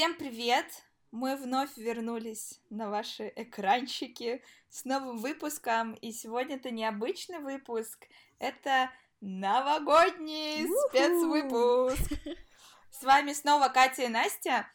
Всем привет! Мы вновь вернулись на ваши экранчики с новым выпуском, и сегодня это необычный выпуск, это новогодний спецвыпуск. С вами снова Катя и Настя,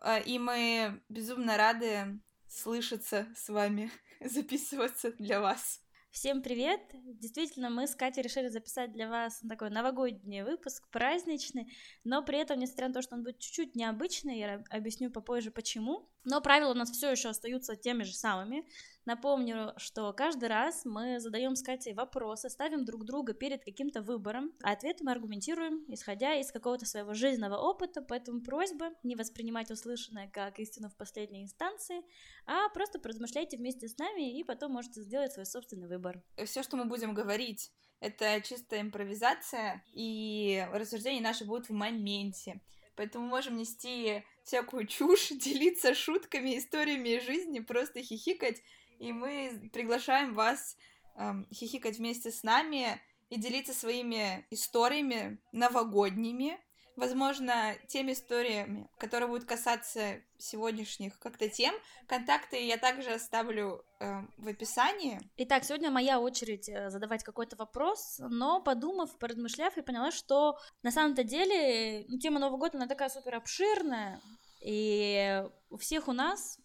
э, и мы безумно рады слышаться с вами, записываться для вас. Всем привет! Действительно, мы с Катей решили записать для вас такой новогодний выпуск, праздничный, но при этом, несмотря на то, что он будет чуть-чуть необычный, я объясню попозже почему, но правила у нас все еще остаются теми же самыми. Напомню, что каждый раз мы задаем с Катей вопросы, ставим друг друга перед каким-то выбором, а ответы мы аргументируем, исходя из какого-то своего жизненного опыта, поэтому просьба не воспринимать услышанное как истину в последней инстанции, а просто поразмышляйте вместе с нами и потом можете сделать свой собственный выбор. Все, что мы будем говорить, это чистая импровизация, и рассуждения наши будут в моменте. Поэтому можем нести всякую чушь, делиться шутками, историями из жизни, просто хихикать и мы приглашаем вас эм, хихикать вместе с нами и делиться своими историями новогодними, возможно, теми историями, которые будут касаться сегодняшних как-то тем. Контакты я также оставлю э, в описании. Итак, сегодня моя очередь э, задавать какой-то вопрос, но подумав, поразмышляв, я поняла, что на самом-то деле ну, тема Нового года, она такая супер обширная, и у всех у нас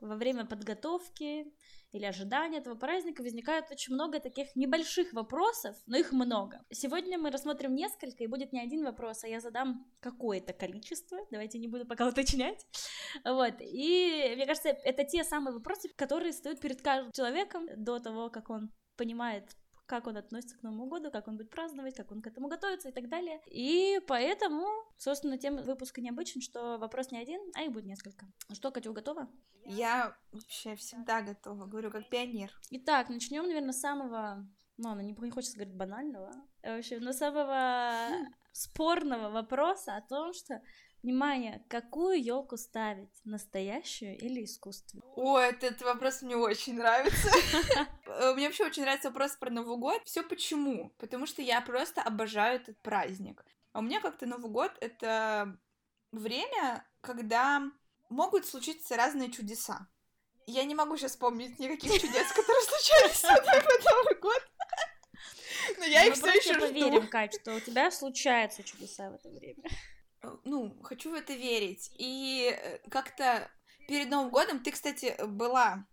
во время подготовки или ожидания этого праздника возникает очень много таких небольших вопросов, но их много. Сегодня мы рассмотрим несколько, и будет не один вопрос, а я задам какое-то количество, давайте не буду пока уточнять. Вот, и мне кажется, это те самые вопросы, которые стоят перед каждым человеком до того, как он понимает как он относится к Новому году, как он будет праздновать, как он к этому готовится и так далее. И поэтому, собственно, тема выпуска необычен, что вопрос не один, а их будет несколько. Что, Катя, готова? Я вообще всегда готова, говорю, как пионер. Итак, начнем, наверное, с самого ну, она не, не хочется говорить банального, а вообще, но самого спорного вопроса о том, что Внимание, какую елку ставить? Настоящую или искусственную? О, этот вопрос мне очень нравится. Э, мне вообще очень нравится вопрос про Новый год. Все почему? Потому что я просто обожаю этот праздник. А у меня как-то Новый год — это время, когда могут случиться разные чудеса. Я не могу сейчас вспомнить никаких чудес, которые случались в Новый год. Но я их все еще жду. поверим, Кать, что у тебя случаются чудеса в это время. Ну, хочу в это верить. И э, как-то перед Новым годом ты, кстати, была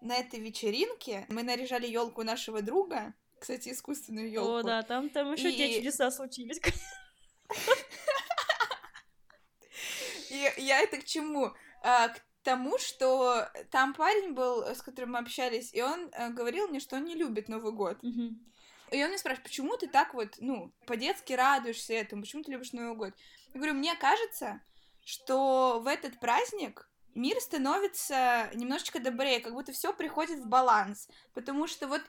на этой вечеринке. Мы наряжали елку нашего друга. Кстати, искусственную елку. О, да, там, там еще и... те чудеса случились. И я это к чему? А, к тому, что там парень был, с которым мы общались, и он э, говорил мне, что он не любит Новый год. И он меня спрашивает, почему ты так вот, ну, по-детски радуешься этому, почему ты любишь Новый год? Я говорю, мне кажется, что в этот праздник мир становится немножечко добрее, как будто все приходит в баланс, потому что вот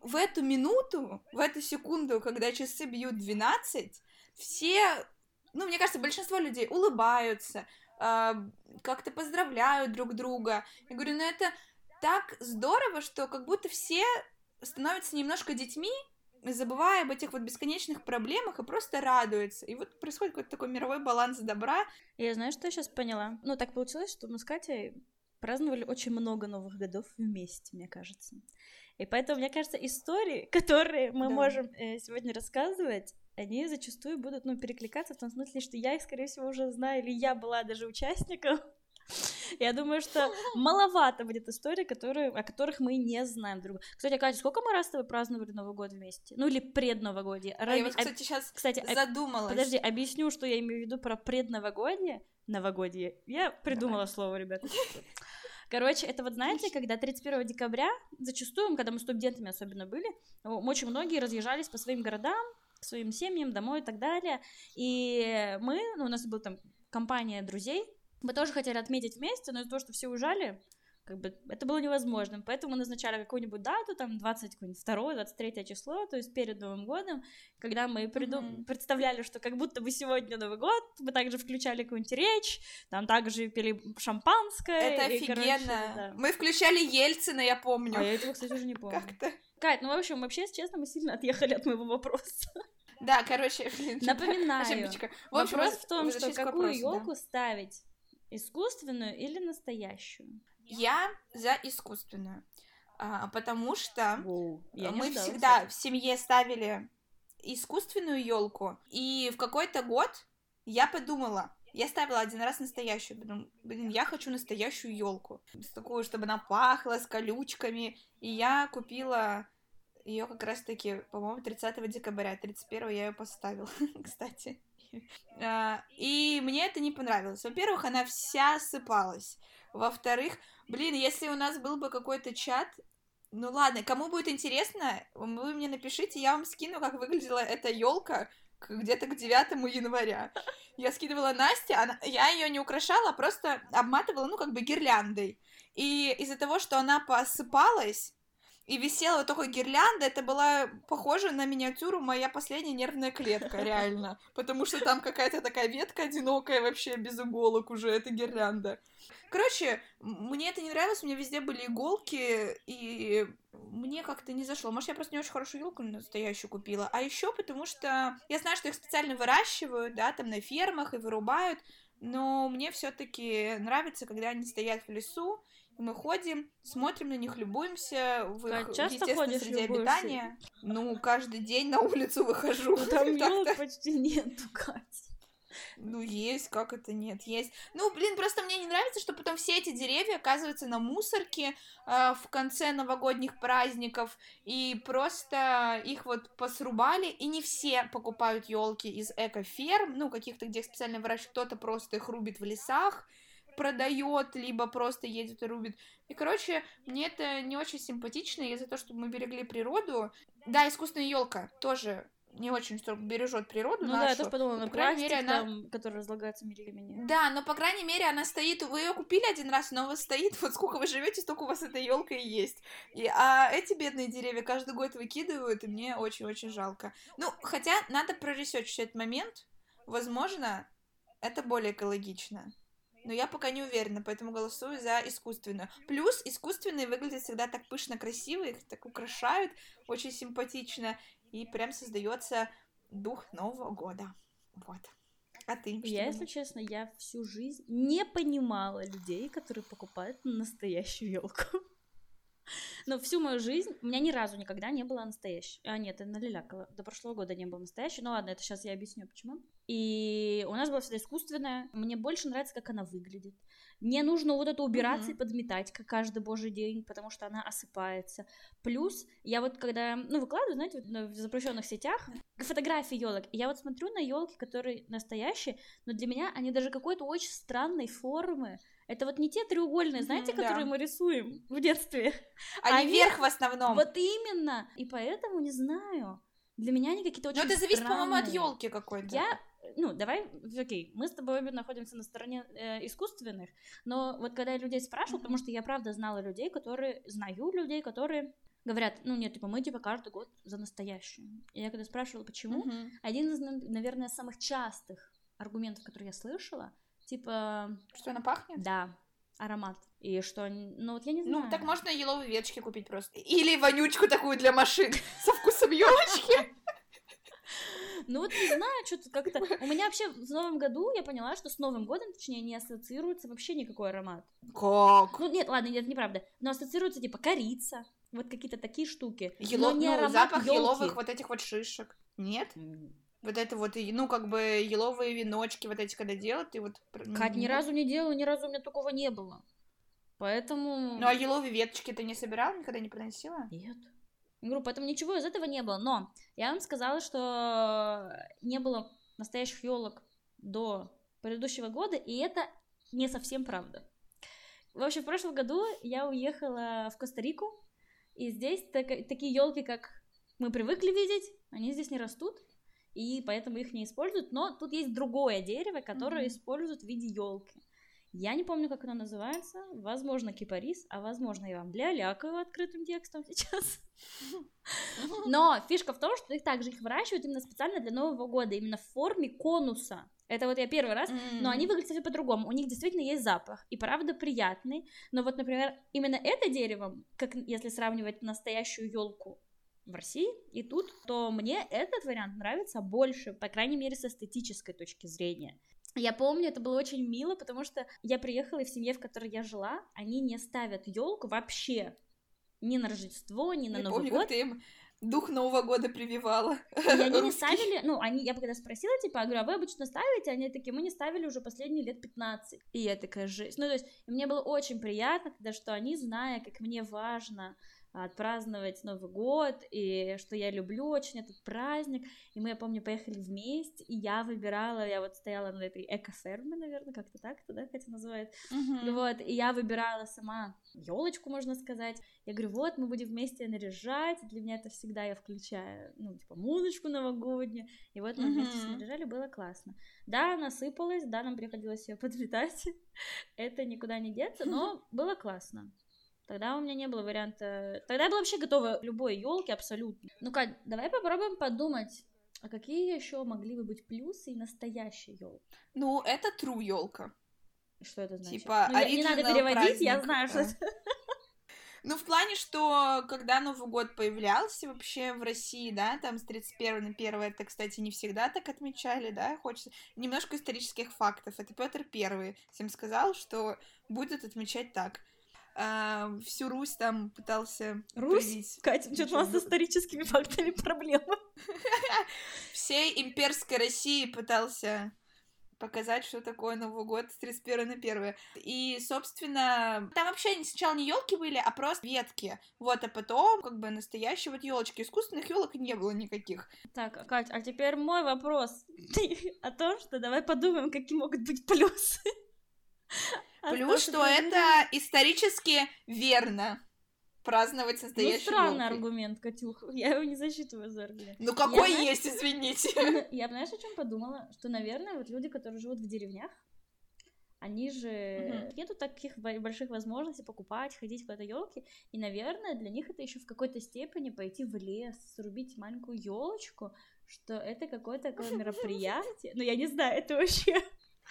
в эту минуту, в эту секунду, когда часы бьют 12, все, ну, мне кажется, большинство людей улыбаются, э, как-то поздравляют друг друга. Я говорю, ну это так здорово, что как будто все становятся немножко детьми, забывая об этих вот бесконечных проблемах и просто радуется. И вот происходит какой-то такой мировой баланс добра. Я знаю, что я сейчас поняла. Ну, так получилось, что мы с Катей праздновали очень много Новых годов вместе, мне кажется. И поэтому, мне кажется, истории, которые мы да. можем э, сегодня рассказывать, они зачастую будут, ну, перекликаться в том смысле, что я их, скорее всего, уже знаю, или я была даже участником. Я думаю, что маловато будет историй, которые, о которых мы не знаем друг друга. Кстати, Катя, сколько мы раз с тобой праздновали Новый год вместе? Ну, или предновогодие? А я вот, кстати, сейчас кстати, задумалась. Подожди, объясню, что я имею в виду про предновогодие. Новогодие. Я придумала Давай. слово, ребята. Короче, это вот знаете, когда 31 декабря, зачастую, когда мы студентами особенно были, очень многие разъезжались по своим городам, к своим семьям, домой и так далее. И мы, ну, у нас был там компания друзей, мы тоже хотели отметить вместе, но из-за того, что все ужали, как бы это было невозможным. Поэтому мы назначали какую-нибудь дату, там 22 23 число, то есть перед Новым годом, когда мы приду... mm-hmm. представляли, что как будто бы сегодня Новый год, мы также включали какую-нибудь речь, там также пили шампанское. Это и, офигенно. Короче, да. Мы включали Ельцина, я помню. А я этого, кстати, уже не помню. Как-то. Кать, ну, в общем, вообще, если честно, мы сильно отъехали от моего вопроса. Да, короче, Напоминаю. Ошибочка. В общем, Вопрос в том, что какую елку да. ставить Искусственную или настоящую? Я за искусственную. А, потому что Воу, мы всегда кстати. в семье ставили искусственную елку, и в какой-то год я подумала, я ставила один раз настоящую, потом, блин, я хочу настоящую елку, такую, чтобы она пахла с колючками, и я купила ее как раз-таки, по-моему, 30 декабря, 31 я ее поставила, кстати. А, И мне это не понравилось. Во-первых, она вся осыпалась. Во-вторых, блин, если у нас был бы какой-то чат, ну ладно, кому будет интересно, вы мне напишите, я вам скину, как выглядела эта елка где-то к 9 января. Я скидывала Насте, она, я ее не украшала, а просто обматывала, ну, как бы гирляндой. И из-за того, что она посыпалась, и висела вот только гирлянда, это была похожа на миниатюру моя последняя нервная клетка, реально. Потому что там какая-то такая ветка одинокая, вообще без иголок уже, это гирлянда. Короче, мне это не нравилось, у меня везде были иголки, и мне как-то не зашло. Может, я просто не очень хорошую елку настоящую купила. А еще потому что я знаю, что их специально выращивают, да, там на фермах и вырубают, но мне все-таки нравится, когда они стоят в лесу, мы ходим, смотрим на них, любуемся в Кать, их часто естественной ходишь, среде любуешься? обитания. Ну, каждый день на улицу выхожу. Ну, там елок почти нету, Кать. Ну, есть, как это нет, есть. Ну, блин, просто мне не нравится, что потом все эти деревья оказываются на мусорке э, в конце новогодних праздников, и просто их вот посрубали, и не все покупают елки из экоферм, ну, каких-то, где специально выращивают, кто-то просто их рубит в лесах, продает, либо просто едет и рубит. И, короче, мне это не очень симпатично, и за то, чтобы мы берегли природу. Да, искусственная елка тоже не очень, что бережет природу Ну нашу. да, я тоже подумала на по крайней мере, она- там, который разлагается миллиметрами. Да, но по крайней мере она стоит. Вы ее купили один раз, но она стоит. Вот сколько вы живете, столько у вас эта елка и есть. И, а эти бедные деревья каждый год выкидывают, и мне очень-очень жалко. Ну, хотя надо проресечь этот момент. Возможно, это более экологично. Но я пока не уверена, поэтому голосую за искусственную. Плюс искусственные выглядят всегда так пышно красиво, их так украшают, очень симпатично, и прям создается дух Нового года. Вот. А ты? что Я, если честно, я всю жизнь не понимала людей, которые покупают настоящую елку. Но всю мою жизнь у меня ни разу никогда не было настоящей. А, нет, это налилякала. До прошлого года не было настоящей. Ну ладно, это сейчас я объясню, почему. И у нас была всегда искусственная. Мне больше нравится, как она выглядит. Не нужно вот это убираться Мгм. и подметать, как каждый божий день, потому что она осыпается. Плюс, я вот когда, ну, выкладываю, знаете, вот на- в запрещенных сетях фотографии елок, я вот смотрю на елки, которые настоящие, но для меня они даже какой-то очень странной формы. Это вот не те треугольные, знаете, да. которые мы рисуем в детстве. Они, они- вверх в основном. Вот именно. И поэтому не знаю. Для меня они какие-то очень Но это зависит, по-моему, от елки какой-то. Я, ну, давай, окей, мы с тобой обе находимся на стороне э, искусственных, но вот когда я людей спрашивала, Мгм. потому что я правда знала людей, которые, знаю людей, которые говорят, ну нет, типа мы типа каждый год за настоящую. И я когда спрашивала, почему, Мгм. один из, на- наверное, самых частых аргументов, которые я слышала, типа, Что она пахнет? да, аромат. И что, ну вот я не знаю. Ну, так можно еловые веточки купить просто. Или вонючку такую для машин со вкусом елочки. Ну вот не знаю, что-то как-то... У меня вообще в новом году я поняла, что с Новым годом, точнее, не ассоциируется вообще никакой аромат. Как? Ну нет, ладно, это неправда. Но ассоциируется типа корица, вот какие-то такие штуки. Ело- но не ну, аромат запах ёлки. еловых вот этих вот шишек. Нет? Вот это вот, ну, как бы еловые виночки вот эти, когда делают, и вот... пр- Кать, ни нет? разу не делала, ни разу у меня такого не было. Поэтому... Ну, а еловые веточки ты не собирала, никогда не приносила? Нет. Я говорю, поэтому ничего из этого не было. Но я вам сказала, что не было настоящих елок до предыдущего года, и это не совсем правда. В общем, в прошлом году я уехала в Коста-Рику, и здесь так- такие елки, как мы привыкли видеть, они здесь не растут, и поэтому их не используют. Но тут есть другое дерево, которое Мгм. используют в виде елки. Я не помню, как оно называется. Возможно, кипарис, а возможно, я вам ля-лякаю открытым текстом сейчас. Но фишка в том, что их также их выращивают именно специально для Нового года, именно в форме конуса. Это вот я первый раз, но они выглядят совсем по-другому. У них действительно есть запах, и правда приятный. Но вот, например, именно это дерево, как если сравнивать настоящую елку в России и тут, то мне этот вариант нравится больше, по крайней мере, с эстетической точки зрения. Я помню, это было очень мило, потому что я приехала, и в семье, в которой я жила, они не ставят елку вообще. Ни на Рождество, ни на я Новый помню, год. Как ты им дух Нового года прививала. И они не ставили, ну, они, я когда спросила, типа, я говорю, а вы обычно ставите? Они такие, мы не ставили уже последние лет 15. И я такая, жесть. Ну, то есть, мне было очень приятно, когда что они, зная, как мне важно отпраздновать Новый год, и что я люблю очень этот праздник. И мы, я помню, поехали вместе, и я выбирала, я вот стояла на этой эко-ферме, наверное, как-то так это, да, Катя называет. Мгм. Вот, и я выбирала сама елочку, можно сказать. Я говорю, вот, мы будем вместе наряжать. Для меня это всегда я включаю, ну, типа, музычку новогоднюю. И вот мы вместе Мгм. снаряжали, было классно. Да, она сыпалась, да, нам приходилось ее подметать. это никуда не деться, но было классно. Тогда у меня не было варианта. Тогда я была вообще готова к любой елке абсолютно. Ну Кать, давай попробуем подумать, а какие еще могли бы быть плюсы и настоящей елки? Ну, это true елка. Что это значит? Типа, Ну, я- не надо переводить, я праздник, знаю, что а. это. Ну, в плане, что когда Новый год появлялся вообще в России, да, там с 31 на 1, это, кстати, не всегда так отмечали, да, хочется немножко исторических фактов. Это Петр Первый всем сказал, что будет отмечать так. А, всю Русь там пытался Русь? привить. Катя, что-то у нас с историческими фактами проблемы. Всей имперской России пытался показать, что такое Новый год с 31 на 1. И, собственно, там вообще сначала не елки были, а просто ветки. Вот, а потом, как бы, настоящие вот елочки. Искусственных елок не было никаких. Так, Кать, а теперь мой вопрос о том, что давай подумаем, какие могут быть плюсы. А Плюс, то, что это исторически верно праздновать Ну, настоящую странный аргумент, Катюх. Я его не засчитываю за аргумент. Ну какой Я, есть, извините. Я, знаешь, о чем подумала? Что, наверное, вот люди, которые живут в деревнях, они же Мгм. нету таких больших возможностей покупать, ходить куда-то елки, и, наверное, для них это еще в какой-то степени пойти в лес, срубить маленькую елочку, что это какое-то такое мероприятие. Ну, я не знаю, это вообще...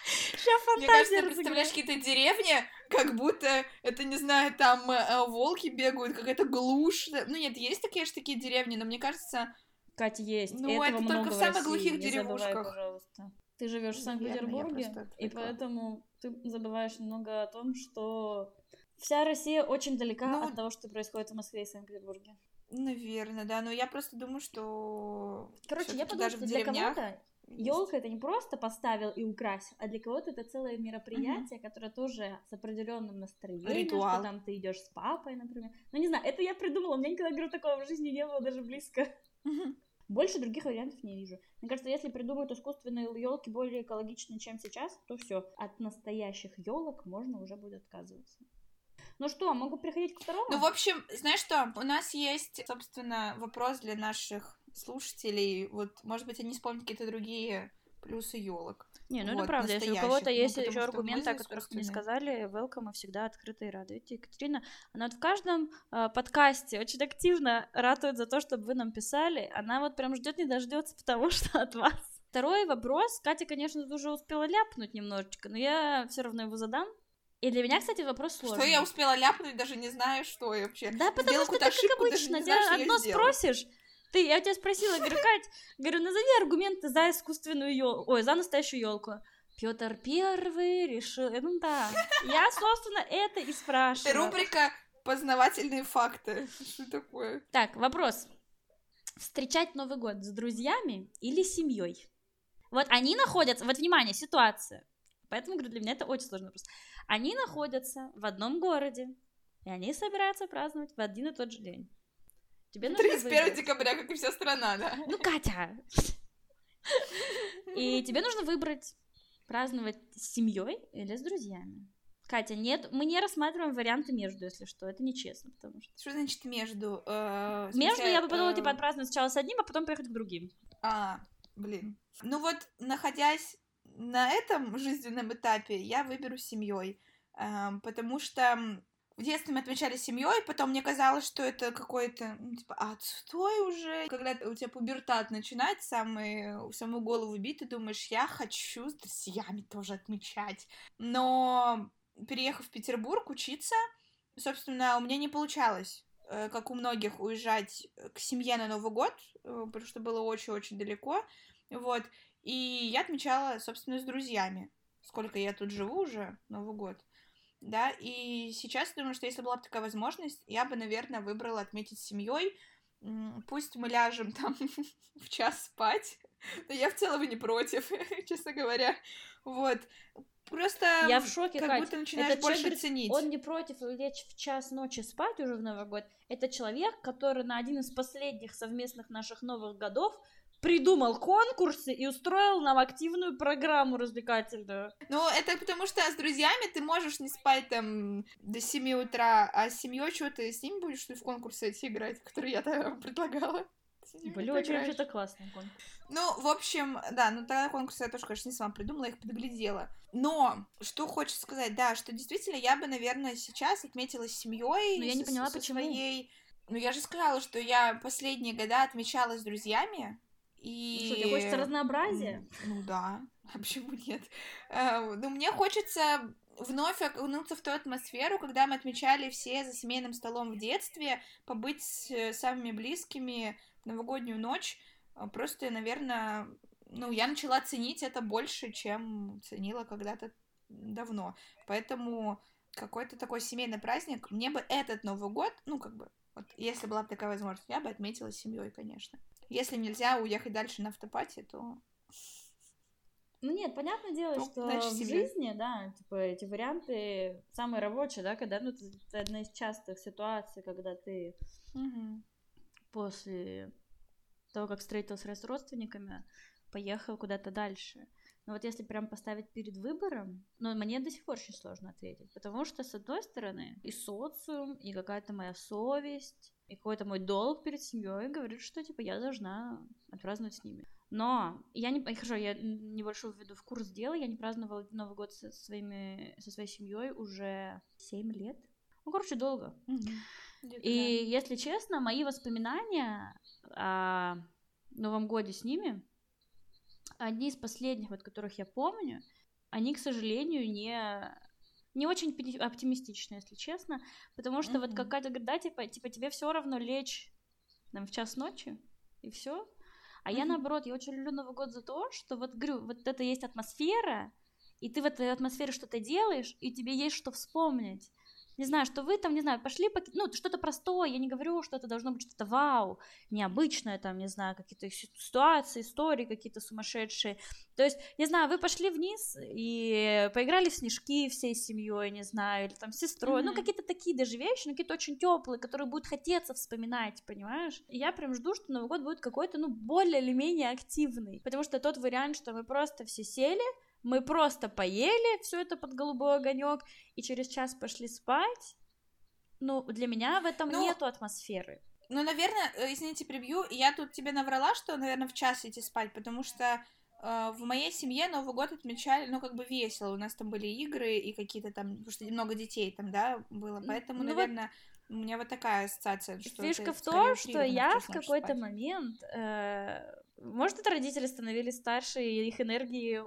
Сейчас Мне кажется, фантазия ты представляешь какие-то деревни, как будто это, не знаю, там э, волки бегают, какая-то глушь. Ну нет, есть такие же такие деревни, но мне кажется, Катя, есть. Ну, Этого это только много в в самых глухих не забывай, деревушках. пожалуйста. Ты живешь в Санкт-Петербурге, и поэтому ты забываешь немного о том, что вся Россия очень далека Ну, от того, что происходит в Москве и Санкт-Петербурге. наверное, да, но я просто думаю, что Короче, я подумала, даже что для кого-то. Елка это не просто поставил и украсил, а для кого-то это целое мероприятие, которое тоже с определенным настроением, Ритуал. что там ты идешь с папой, например. Ну не знаю, это я придумала, у меня никогда говорю такого в жизни не было даже близко. Мгм. Больше других вариантов не вижу. Мне кажется, если придумают искусственные елки более экологичные, чем сейчас, то все. От настоящих елок можно уже будет отказываться. Ну что, могу переходить к второму? Ну, в общем, знаешь что, у нас есть, собственно, вопрос для наших слушателей. Вот, может быть, они вспомнят какие-то другие плюсы елок. Не, ну это вот, правда, если у кого-то Ну, есть потому еще аргументы, мы о которых не искусственные. сказали, welcome, мы всегда открыты и рады. Видите, Екатерина, она вот в каждом э, подкасте очень активно ратует за то, чтобы вы нам писали. Она вот прям ждет не дождется, потому что от вас. Второй вопрос. Катя, конечно, уже успела ляпнуть немножечко, но я все равно его задам. И для меня, кстати, вопрос сложный. Что я успела ляпнуть, даже не знаю, что я вообще. Да, потому Сделала что ты как обычно, не я одно спросишь, ты, я у тебя спросила, говорю, Кать, говорю, назови аргументы за искусственную елку, ой, за настоящую елку. Петр Первый решил, ну да, я, собственно, это и Это спрашиваю. рубрика «Познавательные факты». Что такое? Так, вопрос. Встречать Новый год с друзьями или семьей? Вот они находятся, вот внимание, ситуация. Поэтому, говорю, для меня это очень сложный вопрос. Они находятся в одном городе, и они собираются праздновать в один и тот же день. Тебе нужно 31 выбрать. декабря, как и вся страна, да? Ну, Катя! И тебе нужно выбрать, праздновать с семьей или с друзьями. Катя, нет, мы не рассматриваем варианты между, если что, это нечестно, потому что... Что значит между? Э, Между я бы подумала, э, типа, отпраздновать сначала с одним, а потом поехать к другим. А, блин. Ну вот, находясь на этом жизненном этапе, я выберу семьей, эм, потому что в детстве мы отмечали семьей, потом мне казалось, что это какой-то, ну, типа, отстой уже. Когда у тебя пубертат начинает, самый, в самую голову бить, ты думаешь, я хочу с друзьями тоже отмечать. Но переехав в Петербург учиться, собственно, у меня не получалось э, как у многих, уезжать к семье на Новый год, э, потому что было очень-очень далеко, вот, и я отмечала, собственно, с друзьями, сколько я тут живу уже, Новый год, да, и сейчас думаю, что если была бы такая возможность, я бы, наверное, выбрала отметить семьей, пусть мы ляжем там в час спать, но я в целом не против, честно говоря, вот, Просто я в шоке, как Кать. будто начинаешь Этот больше человек, ценить. Он не против лечь в час ночи спать уже в Новый год. Это человек, который на один из последних совместных наших новых годов придумал конкурсы и устроил нам активную программу развлекательную. Ну, это потому что с друзьями ты можешь не спать там до 7 утра, а с семьей что ты с ними будешь ли, в конкурсы эти играть, которые я там предлагала? Были очень вообще-то классные конкурсы. Ну, в общем, да, ну тогда конкурсы я тоже, конечно, не сама придумала, их подглядела. Но, что хочется сказать, да, что действительно я бы, наверное, сейчас отметила с семьей. Но я не поняла, почему. Своей... Ну, я же сказала, что я последние года отмечала с друзьями. И... Ну, что, тебе хочется разнообразия? Ну, да, а почему нет? Э, ну, мне хочется вновь окунуться в ту атмосферу, когда мы отмечали все за семейным столом в детстве, побыть с э, самыми близкими в новогоднюю ночь. А, просто, наверное, ну, я начала ценить это больше, чем ценила когда-то давно. Поэтому какой-то такой семейный праздник, мне бы этот Новый год, ну, как бы, вот, если была бы такая возможность, я бы отметила с семьей, конечно. Если нельзя уехать дальше на автопате, то ну нет, понятное дело, ну, что в жизни, да, типа эти варианты самые рабочие, да, когда, ну, это одна из частых ситуаций, когда ты угу. после того, как встретился с родственниками, поехал куда-то дальше. Но вот если прям поставить перед выбором, ну, мне до сих пор очень сложно ответить, потому что, с одной стороны, и социум, и какая-то моя совесть, и какой-то мой долг перед семьей говорит, что, типа, я должна отпраздновать с ними. Но я не... Хорошо, я небольшой введу в курс дела. Я не праздновала Новый год со, своими, со своей семьей уже 7 лет. Ну, короче, долго. Mm-hmm. И, если честно, мои воспоминания о Новом годе с ними, одни из последних, вот которых я помню, они, к сожалению, не не очень оптимистичные, если честно, потому что mm-hmm. вот какая-то говорит, да, типа, типа тебе все равно лечь там, в час ночи, и все, а я наоборот, я очень люблю Новый год за то, что вот говорю, вот это есть атмосфера, и ты в этой атмосфере что-то делаешь, и тебе есть что вспомнить не знаю, что вы там, не знаю, пошли, по... ну, что-то простое, я не говорю, что это должно быть что-то вау, необычное, там, не знаю, какие-то ситуации, истории какие-то сумасшедшие. То есть, не знаю, вы пошли вниз и поиграли в снежки всей семьей, не знаю, или там с сестрой, mm-hmm. ну, какие-то такие даже вещи, но какие-то очень теплые, которые будут хотеться вспоминать, понимаешь? И я прям жду, что Новый год будет какой-то, ну, более или менее активный, потому что тот вариант, что мы просто все сели, мы просто поели все это под голубой огонек и через час пошли спать. Ну, для меня в этом ну, нету атмосферы. Ну, наверное, э, извините, прибью. Я тут тебе наврала, что, наверное, в час идти спать, потому что э, в моей семье Новый год отмечали, ну, как бы весело. У нас там были игры и какие-то там, потому что много детей там, да, было. Поэтому, ну, наверное, вот... у меня вот такая ассоциация. Что Фишка в том, что я в какой-то момент... Э, может, это родители становились старше, и их энергии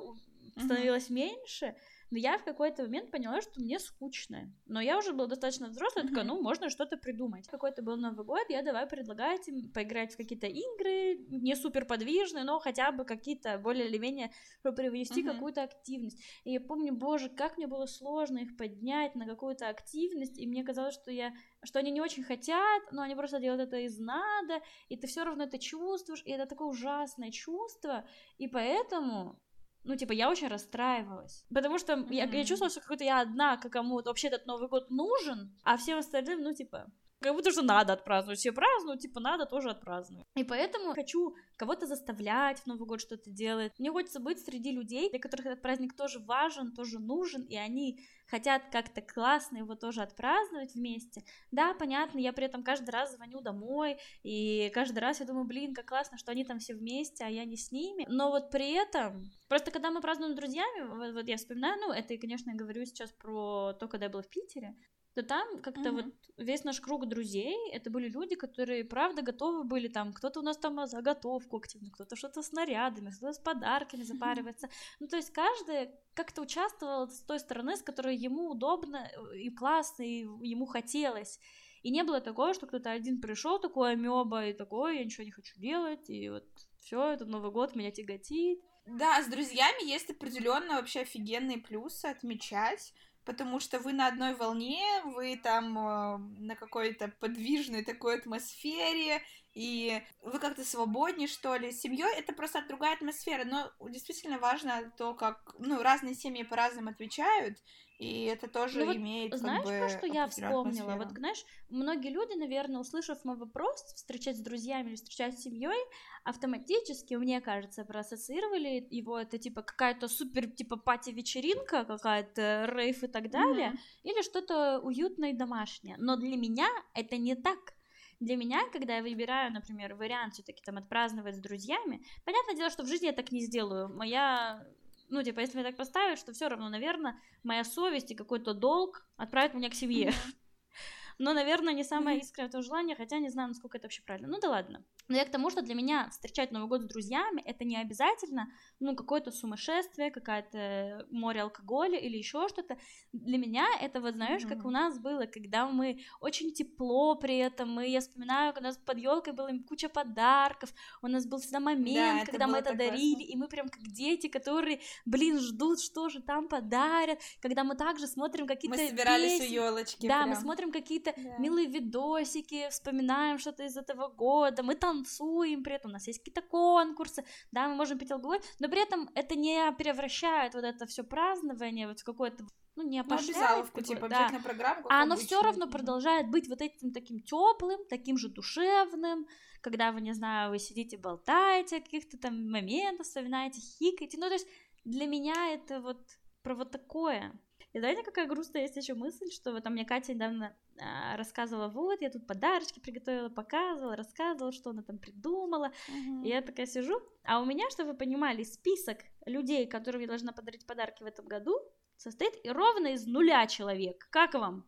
становилось mm-hmm. меньше, но я в какой-то момент поняла, что мне скучно. Но я уже была достаточно взрослая, mm-hmm. такая, ну, можно что-то придумать. Какой-то был Новый год, я давай предлагать им поиграть в какие-то игры, не супер подвижные, но хотя бы какие-то более или менее, чтобы привнести mm-hmm. какую-то активность. И я помню, боже, как мне было сложно их поднять на какую-то активность, и мне казалось, что я что они не очень хотят, но они просто делают это из надо, и ты все равно это чувствуешь, и это такое ужасное чувство, и поэтому ну, типа, я очень расстраивалась. Потому что mm-hmm. я, я чувствовала, что какой-то я одна, кому вообще этот Новый год нужен, а всем остальным, ну, типа, как будто что надо отпраздновать. Все празднуют, типа, надо тоже отпраздновать. И поэтому хочу кого-то заставлять в Новый год что-то делать. Мне хочется быть среди людей, для которых этот праздник тоже важен, тоже нужен, и они хотят как-то классно его тоже отпраздновать вместе. Да, понятно, я при этом каждый раз звоню домой, и каждый раз я думаю, блин, как классно, что они там все вместе, а я не с ними. Но вот при этом, просто когда мы празднуем с друзьями, вот, вот я вспоминаю, ну, это, конечно, я говорю сейчас про то, когда я была в Питере, то там как-то угу. вот весь наш круг друзей, это были люди, которые, правда, готовы были там, кто-то у нас там заготовку активно, кто-то что-то с нарядами, кто-то с подарками запаривается. Ну, то есть каждый как-то участвовал с той стороны, с которой ему удобно э, и классно, и ему хотелось. И не было такого, что кто-то один пришел, такой амеба, и такой, я ничего не хочу делать, и вот все, это Новый год меня тяготит. Да, с друзьями есть определенно вообще офигенные плюсы отмечать, потому что вы на одной волне, вы там э, на какой-то подвижной такой атмосфере, и вы как-то свободнее, что ли. С семьей это просто другая атмосфера, но действительно важно то, как, ну, разные семьи по-разному отвечают, и это тоже ну, имеет, вот, знаешь, как бы, что я вспомнила? Вот, знаешь, многие люди, наверное, услышав мой вопрос, встречать с друзьями или встречать с семьей, автоматически, мне кажется, проассоциировали его, это типа какая-то супер, типа пати-вечеринка, какая-то рейв и так далее, mm-hmm. или что-то уютное и домашнее. Но для меня это не так. Для меня, когда я выбираю, например, вариант все-таки там отпраздновать с друзьями, понятное дело, что в жизни я так не сделаю. Моя ну, типа, если мне так поставить, что все равно, наверное, моя совесть и какой-то долг отправит меня к семье. Но, наверное, не самое искреннее желание, хотя не знаю, насколько это вообще правильно. Ну да ладно. Но я к тому, что для меня встречать Новый год с друзьями это не обязательно, ну, какое-то сумасшествие, какая-то море алкоголя или еще что-то. Для меня это, вот знаешь, mm-hmm. как у нас было, когда мы очень тепло при этом, мы, я вспоминаю, когда у нас под елкой было куча подарков, у нас был всегда момент, да, когда мы это дарили, классно. и мы прям как дети, которые, блин, ждут, что же там подарят, когда мы также смотрим какие-то Мы собирались песни. у елочки. Да, прям. мы смотрим какие-то да. милые видосики, вспоминаем что-то из этого года, мы там танцуем, при этом у нас есть какие-то конкурсы, да, мы можем пить алкоголь, но при этом это не превращает вот это все празднование вот в какое-то ну, не ну, опошляет. Ну, типа, да. программу, а оно все равно продолжает быть вот этим таким теплым, таким же душевным, когда вы, не знаю, вы сидите, болтаете о каких-то там моментах, вспоминаете, хикаете. Ну, то есть для меня это вот про вот такое. И знаете, какая грустная есть еще мысль, что вот там мне Катя недавно а, рассказывала, вот, я тут подарочки приготовила, показывала, рассказывала, что она там придумала. Uh-huh. И я такая сижу, а у меня, чтобы вы понимали, список людей, которым я должна подарить подарки в этом году, состоит ровно из нуля человек. Как вам?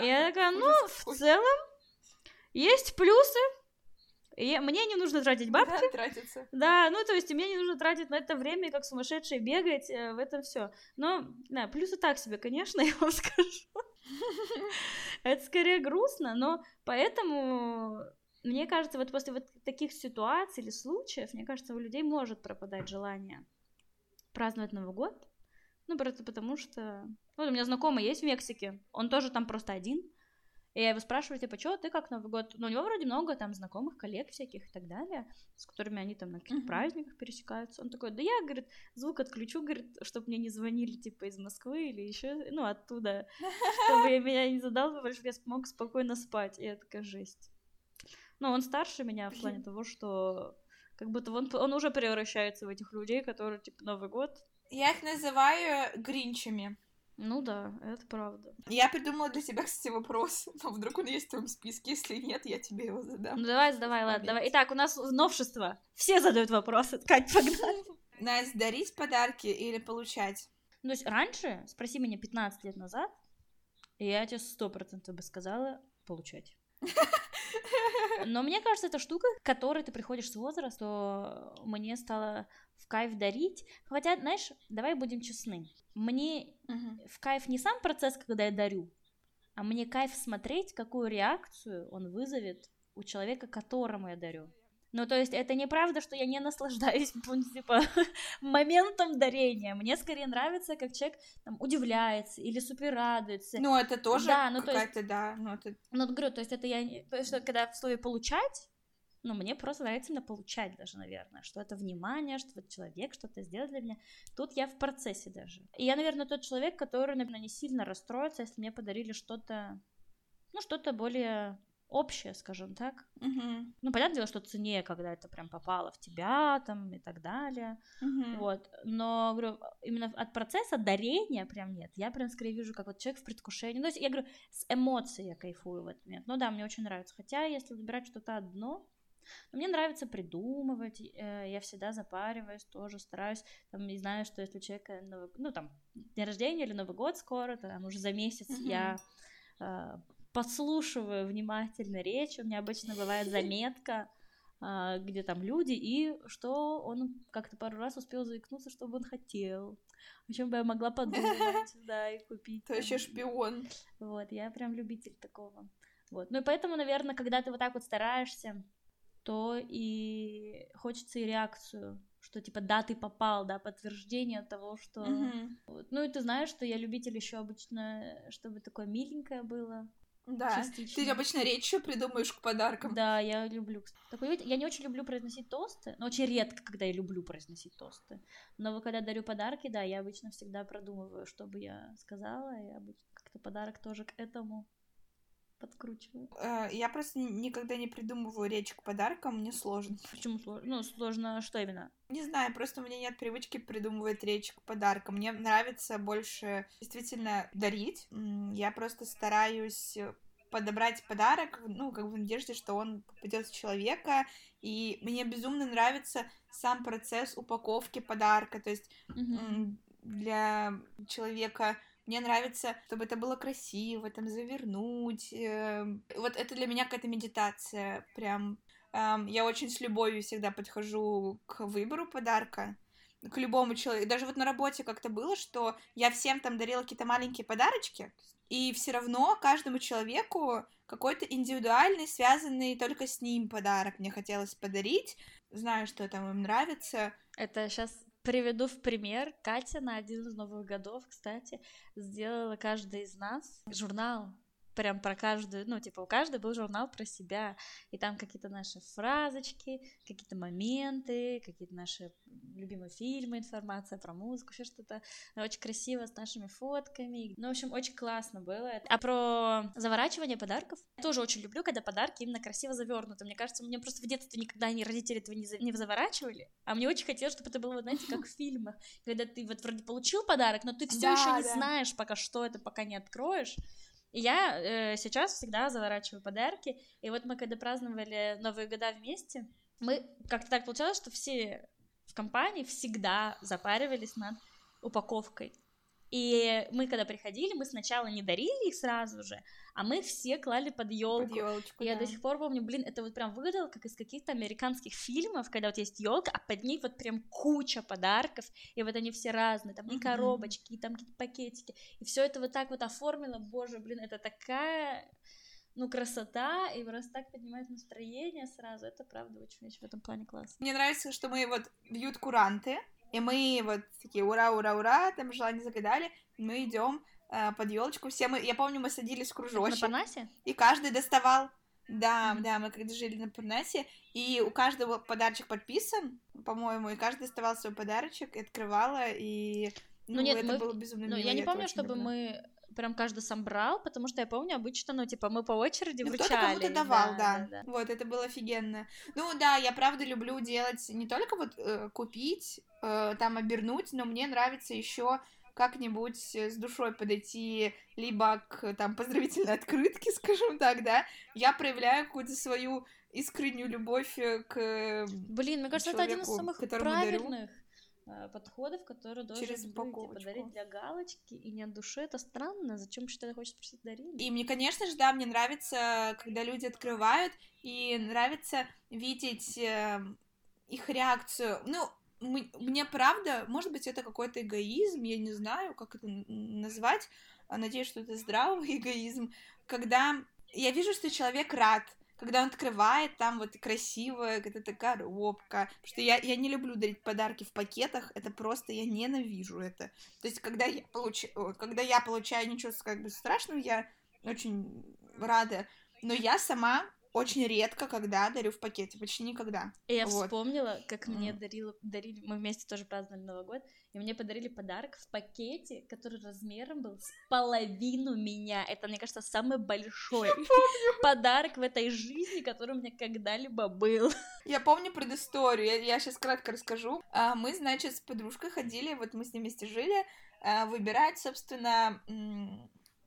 И я такая, ну, в целом, есть плюсы, и мне не нужно тратить бабки. Да, тратиться. Да, ну то есть мне не нужно тратить на это время, как сумасшедший бегать э, в этом все. Но, да, плюсы так себе, конечно, я вам скажу. Это скорее грустно, но поэтому мне кажется, вот после вот таких ситуаций или случаев, мне кажется, у людей может пропадать желание праздновать Новый год. Ну, просто потому что... Вот у меня знакомый есть в Мексике, он тоже там просто один, и я его спрашиваю, типа, что ты как Новый год? Ну, у него вроде много там знакомых, коллег всяких и так далее, с которыми они там на каких-то uh-huh. праздниках пересекаются. Он такой, да я, говорит, звук отключу, говорит, чтобы мне не звонили, типа, из Москвы или еще, ну, оттуда, чтобы меня не задалбывали, чтобы я смог спокойно спать. И я такая, жесть. Ну, он старше меня в плане того, что как будто он, он уже превращается в этих людей, которые, типа, Новый год. Я их называю гринчами. Ну да, это правда. Я придумала для тебя, кстати, вопрос. Но вдруг он есть в твоем списке, если нет, я тебе его задам. Ну давай, давай, ладно, давай. Итак, у нас новшество. Все задают вопросы. Кать, погнали. Настя, дарить подарки или получать? Ну, то есть раньше, спроси меня 15 лет назад, и я тебе сто процентов бы сказала получать. Но мне кажется, это штука, к которой ты приходишь с возраста, то мне стало в кайф дарить. Хотя, знаешь, давай будем честны. Мне угу. в кайф не сам процесс, когда я дарю, а мне кайф смотреть, какую реакцию он вызовет у человека, которому я дарю. Ну, то есть, это неправда, что я не наслаждаюсь, типа, моментом дарения. Мне скорее нравится, как человек там удивляется или супер радуется. Ну, это тоже да, ну, какая-то, есть... да. Ну, это... ну, говорю, то есть, это я... Потому что, когда в слове «получать», ну, мне просто нравится именно получать даже, наверное, что это внимание, что вот человек что-то сделал для меня. Тут я в процессе даже. И я, наверное, тот человек, который, наверное, не сильно расстроится, если мне подарили что-то, ну, что-то более общее, скажем так. Угу. Ну, понятное дело, что ценнее, когда это прям попало в тебя, там, и так далее. Угу. Вот. Но, говорю, именно от процесса дарения прям нет. Я прям скорее вижу, как вот человек в предвкушении. Ну, то есть, я говорю, с эмоцией я кайфую в этот момент. Ну да, мне очень нравится. Хотя, если выбирать что-то одно, но мне нравится придумывать, э, я всегда запариваюсь, тоже стараюсь, там, не знаю, что если у человека, ну, там, день рождения или Новый год скоро, там, уже за месяц uh-huh. я э, подслушиваю внимательно речь, у меня обычно бывает заметка, э, где там люди, и что он как-то пару раз успел заикнуться, что бы он хотел, о чем бы я могла подумать, да, и купить. То еще шпион. Вот, я прям любитель такого. Вот. Ну и поэтому, наверное, когда ты вот так вот стараешься, то и хочется и реакцию, что типа да, ты попал, да, подтверждение того, что... Вот. Ну и ты знаешь, что я любитель еще обычно, чтобы такое миленькое было. Да, частично. ты обычно речью придумаешь к подаркам. Да, я люблю. Такой, я не очень люблю произносить тосты, но очень редко, когда я люблю произносить тосты. Но когда дарю подарки, да, я обычно всегда продумываю, что бы я сказала, и обычно как-то подарок тоже к этому подкручиваю. Э, я просто никогда не придумываю речь к подаркам, мне сложно. Почему сложно? Ну, сложно что именно? Не знаю, просто у меня нет привычки придумывать речь к подаркам. Мне нравится больше действительно дарить. Я просто стараюсь подобрать подарок, ну, как бы в надежде, что он попадет в человека, и мне безумно нравится сам процесс упаковки подарка, то есть mm-hmm. для человека мне нравится, чтобы это было красиво, там завернуть. Эм, вот это для меня какая-то медитация. Прям эм, я очень с любовью всегда подхожу к выбору подарка к любому человеку. Даже вот на работе как-то было, что я всем там дарила какие-то маленькие подарочки, и все равно каждому человеку какой-то индивидуальный, связанный только с ним подарок мне хотелось подарить. Знаю, что там им нравится. Это сейчас Приведу в пример. Катя на один из новых годов, кстати, сделала каждый из нас журнал прям про каждую, ну, типа, у каждой был журнал про себя, и там какие-то наши фразочки, какие-то моменты, какие-то наши любимые фильмы, информация про музыку, еще что-то. Очень красиво с нашими фотками, ну, в общем, очень классно было. А про заворачивание подарков, я тоже очень люблю, когда подарки именно красиво завернуты, мне кажется, мне просто в детстве никогда ни родители этого не, за... не заворачивали, а мне очень хотелось, чтобы это было, знаете, как в фильмах, когда ты вот вроде получил подарок, но ты все да, еще не да. знаешь пока что это, пока не откроешь, и я э, сейчас всегда заворачиваю подарки. И вот мы когда праздновали Новые года вместе, мы как-то так получалось, что все в компании всегда запаривались над упаковкой. И мы, когда приходили, мы сначала не дарили их сразу же, а мы все клали под елку. Под я да. до сих пор помню, блин, это вот прям выглядело как из каких-то американских фильмов, когда вот есть елка, а под ней вот прям куча подарков, и вот они все разные, там и коробочки, и там какие-то пакетики, и все это вот так вот оформило, боже, блин, это такая ну, красота, и просто так поднимает настроение сразу. Это правда очень-очень в этом плане классно. Мне нравится, что мы вот бьют куранты, и мы вот такие ура, ура, ура, там желание загадали, мы идем э, под елочку. Все мы, я помню, мы садились в кружочек. На Парнасе? И каждый доставал. Да, mm-hmm. да, мы когда жили на Парнасе, и у каждого подарочек подписан, по-моему, и каждый доставал свой подарочек, и открывала, и ну, ну нет, это мы... было безумно Ну, мило, я не помню, чтобы люблю. мы прям каждый сам брал, потому что я помню, обычно, ну, типа, мы по очереди ну, вручали. Кто-то кому-то давал, да, да. да. Вот, это было офигенно. Ну, да, я правда люблю делать не только вот э, купить, э, там, обернуть, но мне нравится еще как-нибудь с душой подойти либо к там поздравительной открытке, скажем так, да, я проявляю какую-то свою искреннюю любовь э, к Блин, мне кажется, это один из самых правильных Э, подходов, которые должен Через типа, подарить для галочки и не от души. Это странно. Зачем что-то хочешь просить дарить? И мне, конечно же, да, мне нравится, когда люди открывают, и нравится видеть э, их реакцию. Ну, мне правда, может быть, это какой-то эгоизм, я не знаю, как это назвать. Надеюсь, что это здравый эгоизм. Когда я вижу, что человек рад, когда он открывает, там вот красивая какая-то коробка. Потому что я, я не люблю дарить подарки в пакетах, это просто, я ненавижу это. То есть, когда я, получ... когда я получаю ничего как бы страшного, я очень рада. Но я сама очень редко, когда дарю в пакете, почти никогда. И я вот. вспомнила, как mm. мне дарила, дарили, мы вместе тоже праздновали Новый год, и мне подарили подарок в пакете, который размером был с половину меня. Это, мне кажется, самый большой подарок в этой жизни, который у меня когда-либо был. Я помню предысторию, я, я сейчас кратко расскажу. А, мы, значит, с подружкой ходили, вот мы с ней вместе жили, а, выбирать, собственно,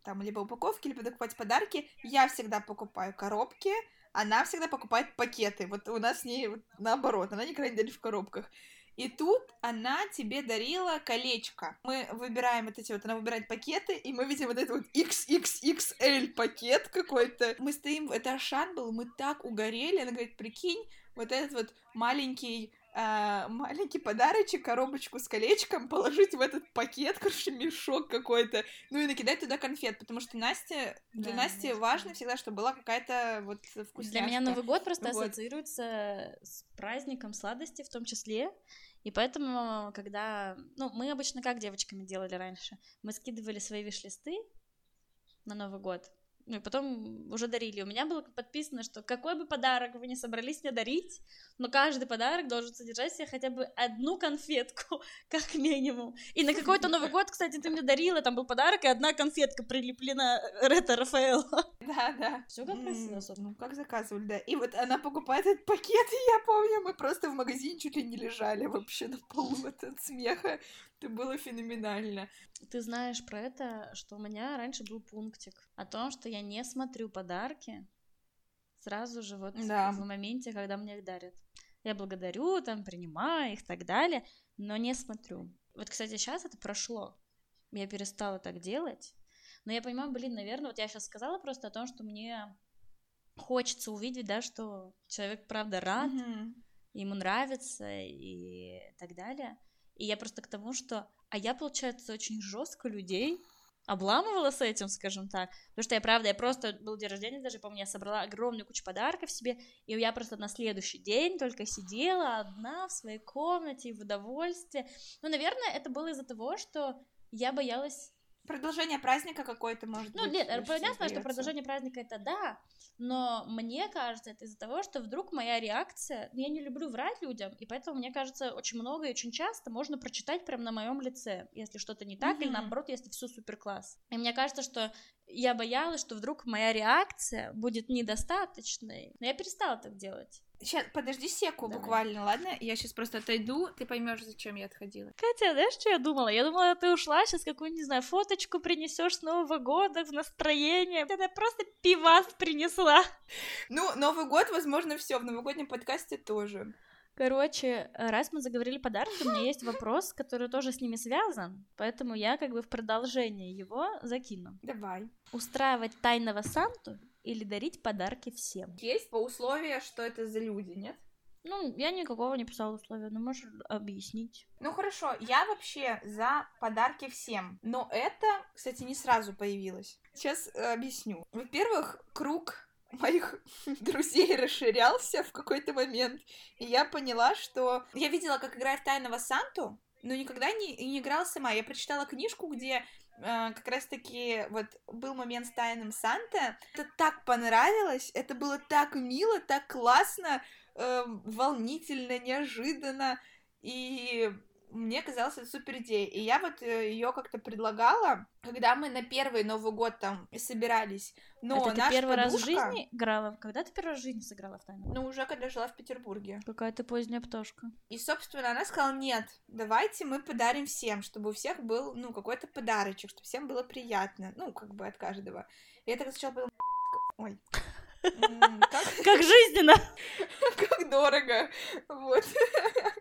там либо упаковки, либо покупать подарки. Я всегда покупаю коробки, она всегда покупает пакеты. Вот у нас с ней вот наоборот, она никогда не дарит в коробках. И тут она тебе дарила колечко. Мы выбираем вот эти вот, она выбирает пакеты, и мы видим вот этот вот XXXL пакет какой-то. Мы стоим, это Ашан был, мы так угорели. Она говорит, прикинь, вот этот вот маленький а, маленький подарочек, коробочку с колечком, положить в этот пакет, короче, мешок какой-то, ну и накидать туда конфет, потому что Настя, для да, Насти важно всегда, чтобы была какая-то вот вкусняшка. Для меня Новый год просто вот. ассоциируется с праздником сладости в том числе, и поэтому, когда... Ну, мы обычно как девочками делали раньше? Мы скидывали свои виш-листы на Новый год, ну и потом уже дарили. У меня было подписано, что какой бы подарок вы не собрались мне дарить, но каждый подарок должен содержать в себе хотя бы одну конфетку, как минимум. И на какой-то Новый год, кстати, ты мне дарила, там был подарок, и одна конфетка прилеплена Рета Рафаэл. Да, да. Все как красиво, Ну, как заказывали, да. И вот она покупает этот пакет, и я помню, мы просто в магазине чуть ли не лежали вообще на полу от смеха. Это было феноменально. Ты знаешь про это, что у меня раньше был пунктик о том, что я не смотрю подарки сразу же вот да. в моменте, когда мне их дарят. Я благодарю, там, принимаю их и так далее, но не смотрю. Вот, кстати, сейчас это прошло. Я перестала так делать. Но я понимаю, блин, наверное, вот я сейчас сказала просто о том, что мне хочется увидеть, да, что человек правда рад, mm-hmm. ему нравится и так далее. И я просто к тому, что... А я, получается, очень жестко людей обламывала с этим, скажем так. Потому что я, правда, я просто был день рождения, даже помню, я собрала огромную кучу подарков себе, и я просто на следующий день только сидела одна в своей комнате и в удовольствии. Ну, наверное, это было из-за того, что я боялась Продолжение праздника какое-то может ну, быть. Ну, нет, понятно, что продолжение праздника это да, но мне кажется, это из-за того, что вдруг моя реакция... Я не люблю врать людям, и поэтому, мне кажется, очень много и очень часто можно прочитать прямо на моем лице, если что-то не так, mm-hmm. или наоборот, если все супер класс. И мне кажется, что я боялась, что вдруг моя реакция будет недостаточной, но я перестала так делать. Сейчас, подожди секу Давай. буквально, ладно? Я сейчас просто отойду, ты поймешь, зачем я отходила. Катя, знаешь, что я думала? Я думала, ты ушла, сейчас какую-нибудь, не знаю, фоточку принесешь с Нового года в настроение. Это просто пивас принесла. Ну, Новый год, возможно, все в новогоднем подкасте тоже. Короче, раз мы заговорили подарки, у меня есть вопрос, который тоже с ними связан, поэтому я как бы в продолжение его закину. Давай. Устраивать тайного Санту или дарить подарки всем? Есть по условию, что это за люди, нет? Ну, я никакого не писала условия, но можешь объяснить. Ну хорошо, я вообще за подарки всем, но это, кстати, не сразу появилось. Сейчас э, объясню. Во-первых, круг моих друзей расширялся в какой-то момент, и я поняла, что я видела, как играет Тайного Санту, но никогда не, не играла сама. Я прочитала книжку, где э, как раз-таки вот был момент с Тайным Санта. Это так понравилось, это было так мило, так классно, э, волнительно, неожиданно. И мне казалось, это супер идея. И я вот э, ее как-то предлагала, когда мы на первый Новый год там собирались. Но это ты первый подружка... раз в жизни играла? Когда ты первый раз в жизни сыграла в тайну? Ну, уже когда жила в Петербурге. Какая ты поздняя пташка. И, собственно, она сказала, нет, давайте мы подарим всем, чтобы у всех был, ну, какой-то подарочек, чтобы всем было приятно. Ну, как бы от каждого. И я так сначала подумала, ой, как жизненно! Как дорого! Вот.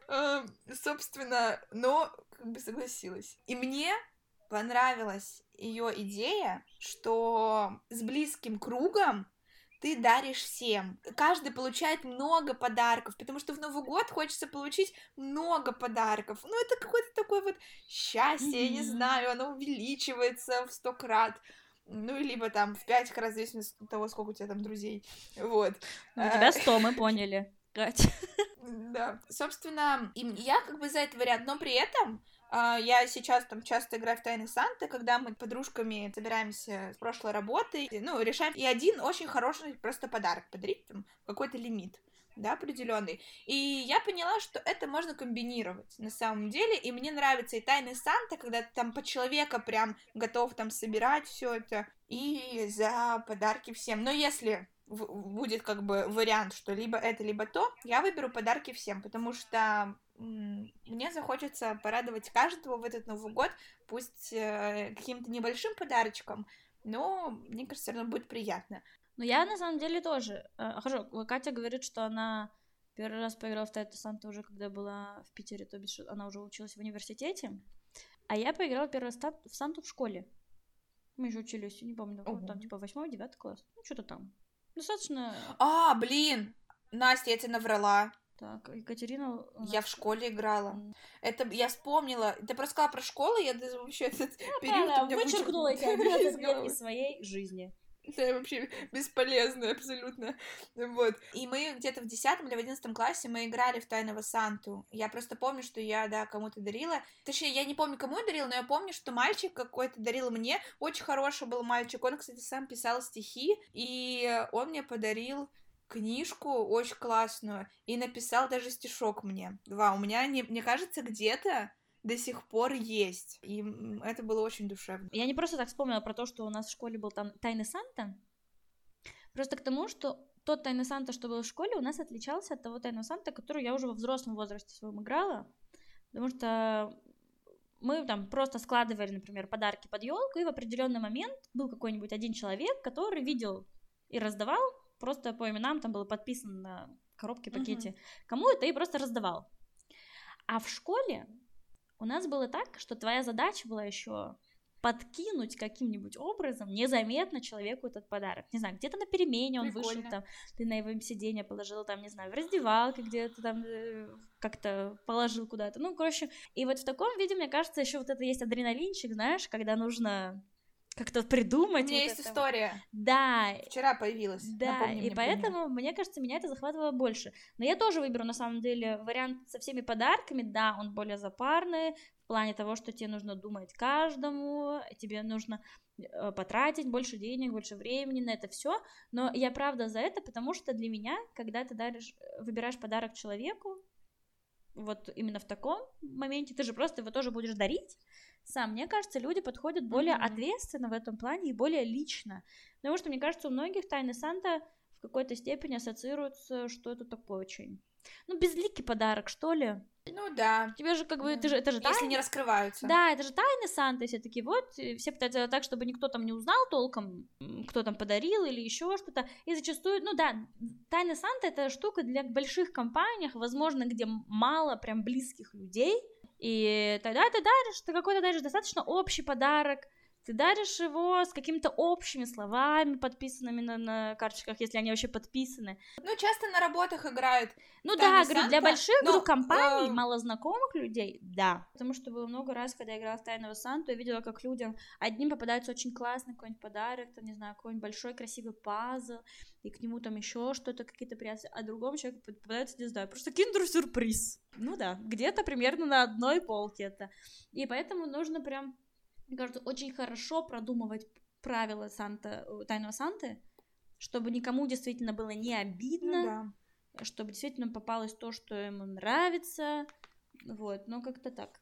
Эм, собственно, но как бы согласилась. И мне понравилась ее идея, что с близким кругом ты даришь всем. Каждый получает много подарков, потому что в Новый год хочется получить много подарков. Ну, это какое-то такое вот счастье, mm-hmm. я не знаю, оно увеличивается в сто крат ну, либо там в пять раз, в зависимости от того, сколько у тебя там друзей, вот. Ну, у тебя сто, мы поняли, Катя. Да, собственно, я как бы за этот вариант, но при этом а, я сейчас там часто играю в Тайны Санты, когда мы подружками собираемся с прошлой работы, ну, решаем и один очень хороший просто подарок подарить, там, какой-то лимит да, определенный. И я поняла, что это можно комбинировать на самом деле. И мне нравится и Тайный Санта, когда ты там по человека прям готов там собирать все это. И за подарки всем. Но если будет как бы вариант, что либо это, либо то, я выберу подарки всем, потому что мне захочется порадовать каждого в этот Новый год, пусть э, каким-то небольшим подарочком, но мне кажется, все равно будет приятно. Но я на самом деле тоже. Э, хорошо, Катя говорит, что она первый раз поиграла в Тайту Санту уже когда была в Питере, то бишь она уже училась в университете. А я поиграла первый раз в Санту в школе. Мы еще учились, не помню, ну, там типа восьмой, девятый класс. Ну, что-то там. Достаточно... А, блин! Настя, я тебе наврала. Так, Екатерина... Я в школе играла. Mm. Это я вспомнила. Ты просто сказала про школу, я даже вообще этот ну, период... Да, вычеркнула эти 11 лет из своей жизни. Это вообще бесполезно абсолютно. Вот. И мы где-то в 10 или в 11 классе мы играли в Тайного Санту. Я просто помню, что я, да, кому-то дарила. Точнее, я не помню, кому я дарила, но я помню, что мальчик какой-то дарил мне. Очень хороший был мальчик. Он, кстати, сам писал стихи, и он мне подарил книжку очень классную и написал даже стишок мне. Два. У меня, не, мне кажется, где-то до сих пор есть. И это было очень душевно. Я не просто так вспомнила про то, что у нас в школе был там Тайный Санта. Просто к тому, что тот Тайный Санта, что был в школе, у нас отличался от того Тайного Санта, который я уже во взрослом возрасте своем играла. Потому что мы там просто складывали, например, подарки под елку, и в определенный момент был какой-нибудь один человек, который видел и раздавал, просто по именам там было подписано на коробке, пакете, uh-huh. кому это, и просто раздавал. А в школе у нас было так, что твоя задача была еще подкинуть каким-нибудь образом незаметно человеку этот подарок. Не знаю, где-то на перемене он Прикольно. вышел там, ты на его сиденье положил там, не знаю, в раздевалке где-то там э, как-то положил куда-то. Ну, короче, и вот в таком виде, мне кажется, еще вот это есть адреналинчик, знаешь, когда нужно как-то придумать. У меня вот есть это. история. Да. Вчера появилась. Да, Напомни и поэтому, пример. мне кажется, меня это захватывало больше. Но я тоже выберу, на самом деле, вариант со всеми подарками. Да, он более запарный, в плане того, что тебе нужно думать каждому, тебе нужно э, потратить больше денег, больше времени на это все. Но я правда за это, потому что для меня, когда ты даришь, выбираешь подарок человеку, вот именно в таком моменте, ты же просто его тоже будешь дарить, сам. Мне кажется, люди подходят более mm-hmm. ответственно в этом плане и более лично. Потому что, мне кажется, у многих Тайны Санта в какой-то степени ассоциируется, что это такое очень. Ну, безликий подарок, что ли? Ну да. Тебе же как бы, ты же, это же тайны. Если не раскрываются. Да, это же тайны Санты, все такие вот, все пытаются так, чтобы никто там не узнал толком, кто там подарил или еще что-то. И зачастую, ну да, тайны Санта это штука для больших компаний, возможно, где мало прям близких людей, и тогда ты даришь, ты какой-то даришь достаточно общий подарок, ты даришь его с какими-то общими словами, подписанными на, на карточках, если они вообще подписаны. Ну, часто на работах играют. Ну да, говорю, для больших но, групп компаний, э... малознакомых людей, да. Потому что было много раз, когда я играла в Тайного Санту, я видела, как людям одним попадается очень классный какой-нибудь подарок, там, не знаю, какой-нибудь большой красивый пазл, и к нему там еще что-то, какие-то приятности, а другому человеку попадается, не знаю, просто киндер-сюрприз. Ну да, где-то примерно на одной полке это. И поэтому нужно прям мне кажется, очень хорошо продумывать правила Санта, э, Тайного Санты, чтобы никому действительно было не обидно, ну, да. чтобы действительно попалось то, что ему нравится, вот, но как-то так.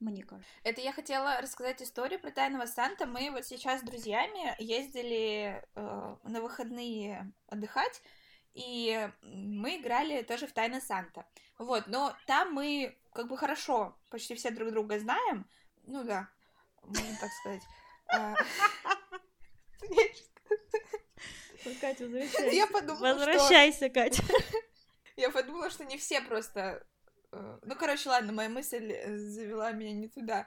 Мне кажется. Это я хотела рассказать историю про Тайного Санта. Мы вот сейчас с друзьями ездили э, на выходные отдыхать, и мы играли тоже в Тайна Санта. Вот, но там мы как бы хорошо почти все друг друга знаем. Ну да, можно так сказать. А, Катя, возвращайся. Я подумала, Возвращайся, что... Катя. Я подумала, что не все просто... Э, ну, короче, ладно, моя мысль э, завела меня не туда.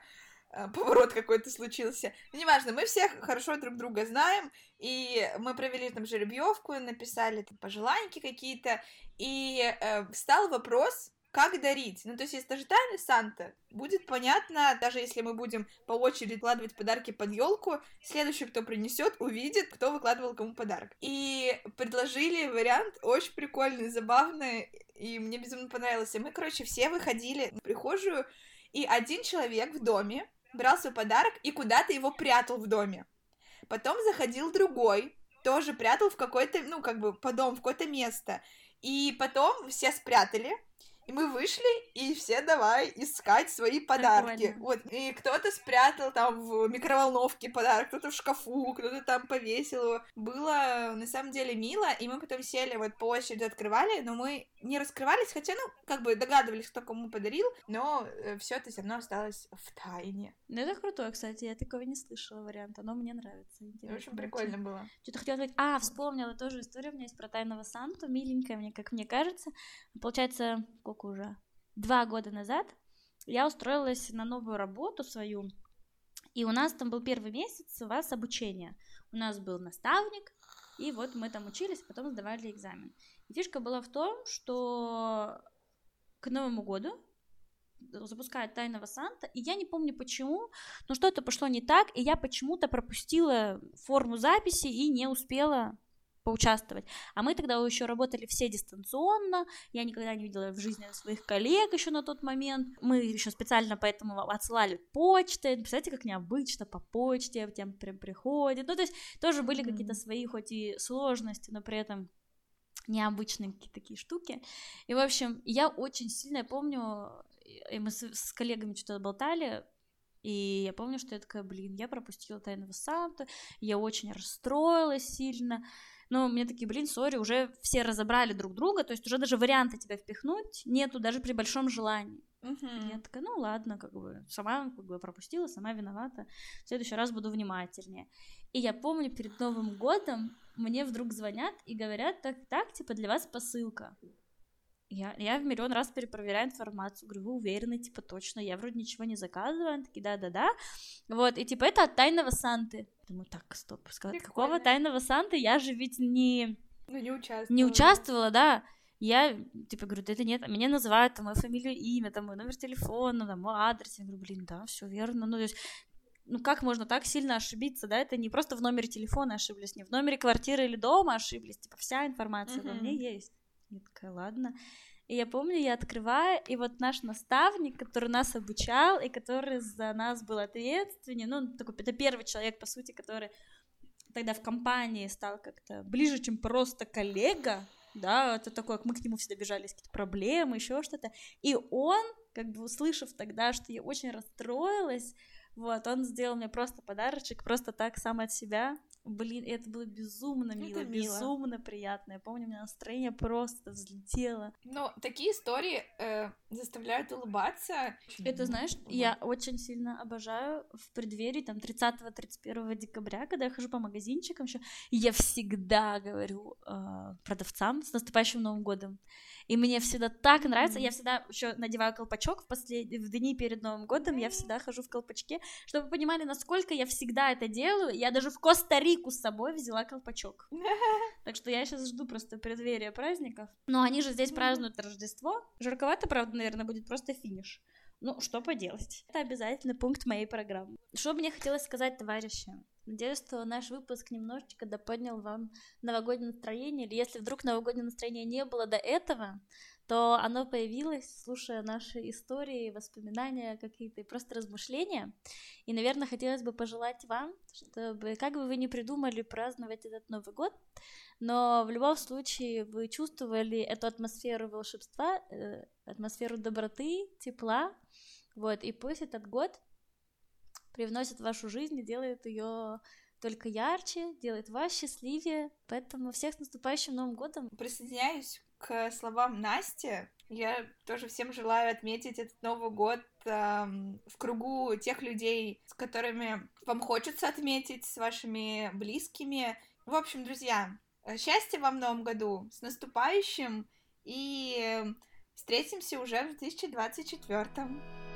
А, поворот какой-то случился. неважно, мы все хорошо друг друга знаем, и мы провели там жеребьевку, написали там пожелания какие-то, и э, встал вопрос, как дарить. Ну, то есть, если даже тайный Санта, будет понятно, даже если мы будем по очереди выкладывать подарки под елку, следующий, кто принесет, увидит, кто выкладывал кому подарок. И предложили вариант очень прикольный, забавный, и мне безумно понравился. Мы, короче, все выходили в прихожую, и один человек в доме брал свой подарок и куда-то его прятал в доме. Потом заходил другой, тоже прятал в какой-то, ну, как бы, по дому, в какое-то место. И потом все спрятали, и мы вышли, и все давай искать свои подарки. Прикольно. Вот. И кто-то спрятал там в микроволновке подарок, кто-то в шкафу, кто-то там повесил его. Было на самом деле мило, и мы потом сели вот по очереди открывали, но мы не раскрывались, хотя, ну, как бы догадывались, кто кому подарил, но э, все это все равно осталось в тайне. Ну, это крутой, кстати, я такого не слышала варианта, но мне нравится. Интересно. Общем, прикольно было. Что-то хотела сказать. А, вспомнила тоже историю у меня есть про тайного Санту, миленькая мне, как мне кажется. Получается, сколько уже? Два года назад я устроилась на новую работу свою, и у нас там был первый месяц у вас обучения. У нас был наставник, и вот мы там учились, потом сдавали экзамен. И фишка была в том, что к Новому году запускают Тайного Санта, и я не помню почему, но что-то пошло не так, и я почему-то пропустила форму записи и не успела поучаствовать. А мы тогда еще работали все дистанционно, я никогда не видела в жизни своих коллег еще на тот момент. Мы еще специально поэтому отсылали почты. Представляете, как необычно по почте, тем прям приходит. Ну, то есть тоже были mm-hmm. какие-то свои хоть и сложности, но при этом необычные какие-то такие штуки. И, в общем, я очень сильно помню, и мы с, с коллегами что-то болтали, и я помню, что я такая, блин, я пропустила Тайного Санту, я очень расстроилась сильно, но мне такие, блин, сори, уже все разобрали друг друга, то есть уже даже варианта тебя впихнуть нету, даже при большом желании. Uh-huh. Я такая, ну ладно, как бы, сама как бы пропустила, сама виновата, в следующий раз буду внимательнее. И я помню, перед Новым годом мне вдруг звонят и говорят, так, так, типа, для вас посылка. Я, я в миллион раз перепроверяю информацию, говорю, вы уверены, типа, точно, я вроде ничего не заказываю, они такие, да-да-да, вот, и типа, это от Тайного Санты. Думаю, так, стоп, сказать, какого Тайного Санты, я же ведь не... Ну, не участвовала. Не участвовала, да, я, типа, говорю, да это нет, меня называют, там, мою фамилию, имя, там, мой номер телефона, там, мой адрес, я говорю, блин, да, все верно, ну, то есть, ну, как можно так сильно ошибиться, да, это не просто в номере телефона ошиблись, не в номере квартиры или дома ошиблись, типа, вся информация mm-hmm. во мне есть. Я такая, ладно. И я помню, я открываю, и вот наш наставник, который нас обучал, и который за нас был ответственен, ну, такой, это первый человек, по сути, который тогда в компании стал как-то ближе, чем просто коллега, да, это такое, мы к нему всегда бежали, какие-то проблемы, еще что-то, и он, как бы услышав тогда, что я очень расстроилась, вот, он сделал мне просто подарочек, просто так, сам от себя, Блин, это было безумно мило, это мило. безумно приятно. Я помню, у меня настроение просто взлетело. Ну, такие истории э, заставляют улыбаться. Это, знаешь, я очень сильно обожаю в преддверии, там, 30-31 декабря, когда я хожу по магазинчикам еще, я всегда говорю э, продавцам с наступающим Новым годом. И мне всегда так нравится. Я всегда еще надеваю колпачок в, послед... в дни перед Новым годом. Я всегда хожу в колпачке, чтобы вы понимали, насколько я всегда это делаю. Я даже в Коста-Рику с собой взяла колпачок. Так что я сейчас жду просто преддверия праздников. Но они же здесь празднуют Рождество. Жарковато, правда, наверное, будет просто финиш. Ну, что поделать. Это обязательный пункт моей программы. Что мне хотелось сказать, товарищи? Надеюсь, что наш выпуск немножечко доподнял вам новогоднее настроение. Или если вдруг новогоднее настроение не было до этого, то оно появилось, слушая наши истории, воспоминания какие-то, просто размышления. И, наверное, хотелось бы пожелать вам, чтобы, как бы вы ни придумали праздновать этот Новый год, но в любом случае вы чувствовали эту атмосферу волшебства, э, атмосферу доброты, тепла, вот, и пусть этот год привносит в вашу жизнь и делает ее только ярче, делает вас счастливее. Поэтому всех с наступающим Новым годом. Присоединяюсь к словам Насти. Я тоже всем желаю отметить этот Новый год эм, в кругу тех людей, с которыми вам хочется отметить, с вашими близкими. В общем, друзья, счастья вам в Новом году, с наступающим, и встретимся уже в 2024.